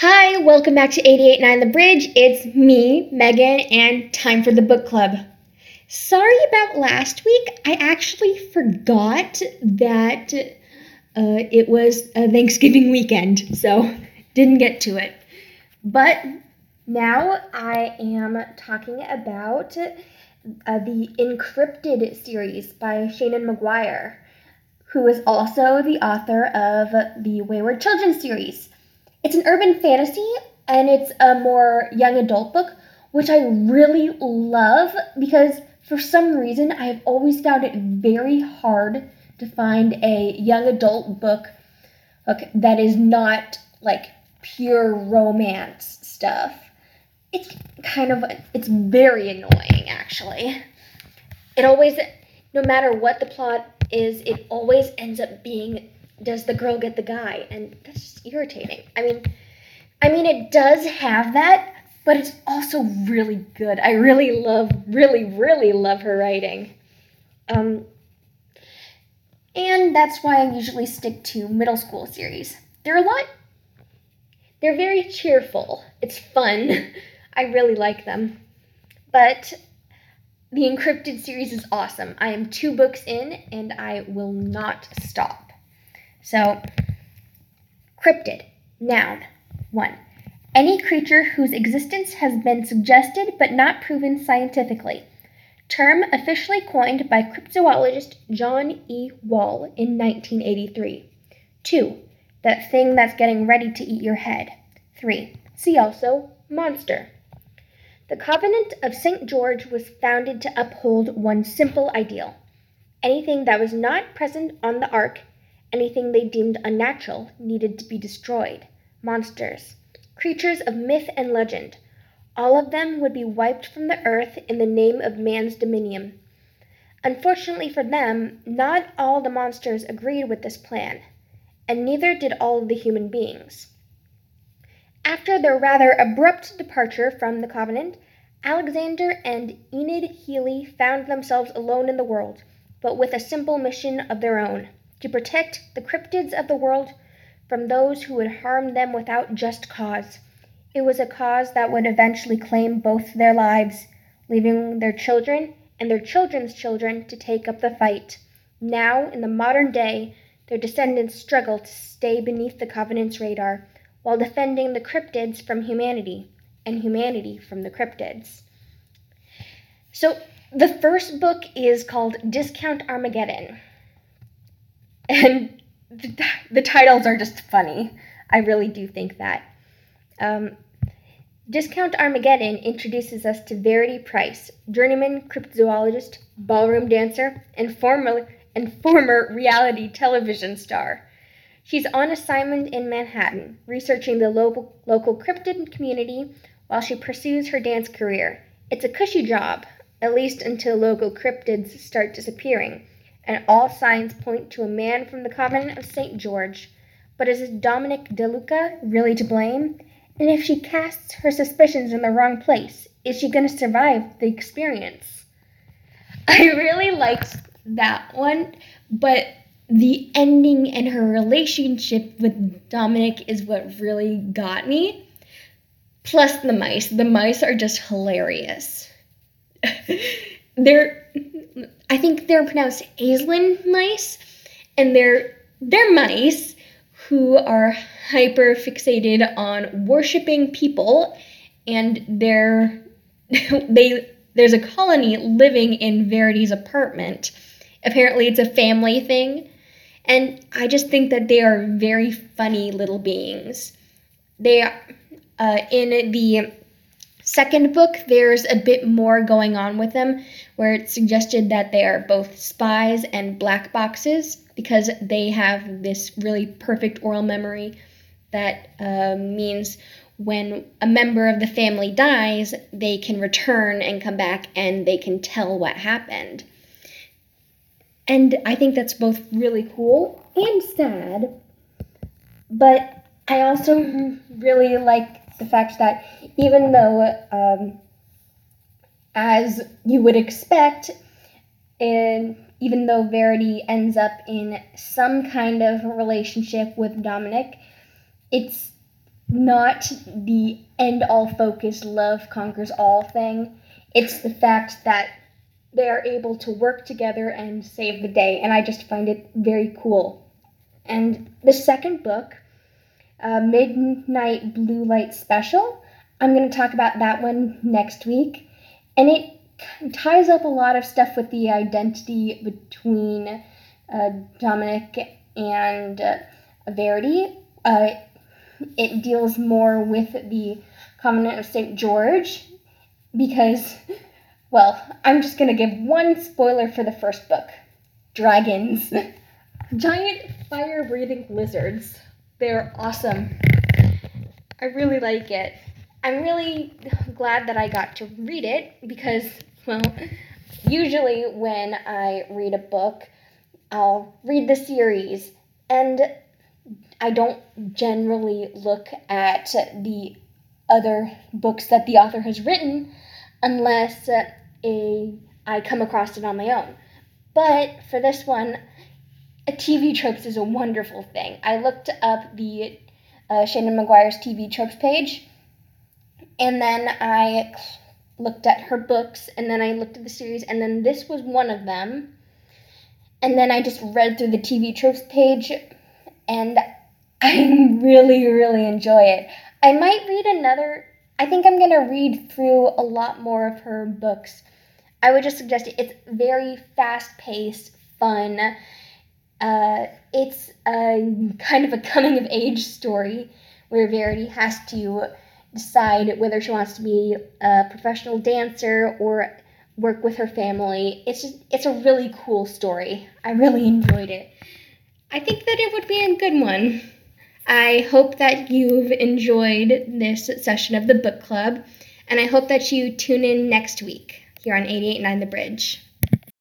Hi, welcome back to 889 The Bridge. It's me, Megan, and time for the book club. Sorry about last week. I actually forgot that uh, it was a Thanksgiving weekend, so didn't get to it. But now I am talking about uh, the InCryptid series by Seanan McGuire, who is also the author of the Wayward Children series. It's an urban fantasy and it's a more young adult book, which I really love because for some reason I have always found it very hard to find a young adult book okay, that is not like pure romance stuff. It's kind of it's very annoying actually. It always no matter what the plot is, it always ends up being does the girl get the guy? And that's just irritating. I mean, I mean it does have that, but it's also really good. I really love, really, really love her writing. Um, and that's why I usually stick to middle school series. They're a lot. They're very cheerful. It's fun. I really like them. But the InCryptid series is awesome. I am two books in and I will not stop. So, cryptid, noun, 1. Any creature whose existence has been suggested but not proven scientifically. Term officially coined by cryptozoologist John E. Wall in 1983. 2. That thing that's getting ready to eat your head. 3. See also monster. The Covenant of St. George was founded to uphold one simple ideal. Anything that was not present on the ark Anything they deemed unnatural needed to be destroyed. Monsters, creatures of myth and legend, all of them would be wiped from the earth in the name of man's dominion. Unfortunately for them, not all the monsters agreed with this plan, and neither did all of the human beings. After their rather abrupt departure from the Covenant, Alexander and Enid Healy found themselves alone in the world, but with a simple mission of their own to protect the cryptids of the world from those who would harm them without just cause. It was a cause that would eventually claim both their lives, leaving their children and their children's children to take up the fight. Now, in the modern day, their descendants struggle to stay beneath the Covenant's radar while defending the cryptids from humanity and humanity from the cryptids. So, the first book is called Discount Armageddon and the, the titles are just funny. I really do think that. Um, Discount Armageddon introduces us to Verity Price, journeyman cryptozoologist, ballroom dancer, and former, and former reality television star. She's on assignment in Manhattan, researching the local, local cryptid community while she pursues her dance career. It's a cushy job, at least until local cryptids start disappearing and all signs point to a man from the Covenant of St. George. But is Dominic DeLuca really to blame? And if she casts her suspicions in the wrong place, is she going to survive the experience? I really liked that one, but the ending and her relationship with Dominic is what really got me. Plus the mice. The mice are just hilarious. They're I think they're pronounced Aeslin mice, and they're they're mice who are hyper fixated on worshiping people, and they're they there's a colony living in Verity's apartment. Apparently, it's a family thing, and I just think that they are very funny little beings. They uh, in the second book, there's a bit more going on with them, where it's suggested that they are both spies and black boxes because they have this really perfect oral memory that uh, means when a member of the family dies, they can return and come back and they can tell what happened. And I think that's both really cool and sad. But I also really like the fact that even though, um, as you would expect, and even though Verity ends up in some kind of relationship with Dominic, it's not the end all focus, love conquers all thing. It's the fact that they are able to work together and save the day, and I just find it very cool. And the second book, uh, Midnight Blue Light Special, I'm going to talk about that one next week. And it ties up a lot of stuff with the identity between uh, Dominic and uh, Verity. Uh, it deals more with the Covenant of St. George because, well, I'm just going to give one spoiler for the first book dragons. Giant fire breathing lizards. They're awesome. I really like it. I'm really glad that I got to read it because, well, usually when I read a book, I'll read the series and I don't generally look at the other books that the author has written unless uh, a I come across it on my own. But for this one, TV tropes is a wonderful thing. I looked up the uh, Seanan McGuire's TV tropes page, and then I looked at her books, and then I looked at the series, and then this was one of them. And then I just read through the TV tropes page, and I really, really enjoy it. I might read another. I think I'm gonna read through a lot more of her books. I would just suggest it. It's very fast paced, fun. Uh, it's a kind of a coming of age story where Verity has to decide whether she wants to be a professional dancer or work with her family. It's just it's a really cool story. I really enjoyed it. I think that it would be a good one. I hope that you've enjoyed this session of the book club, and I hope that you tune in next week here on 889 The Bridge.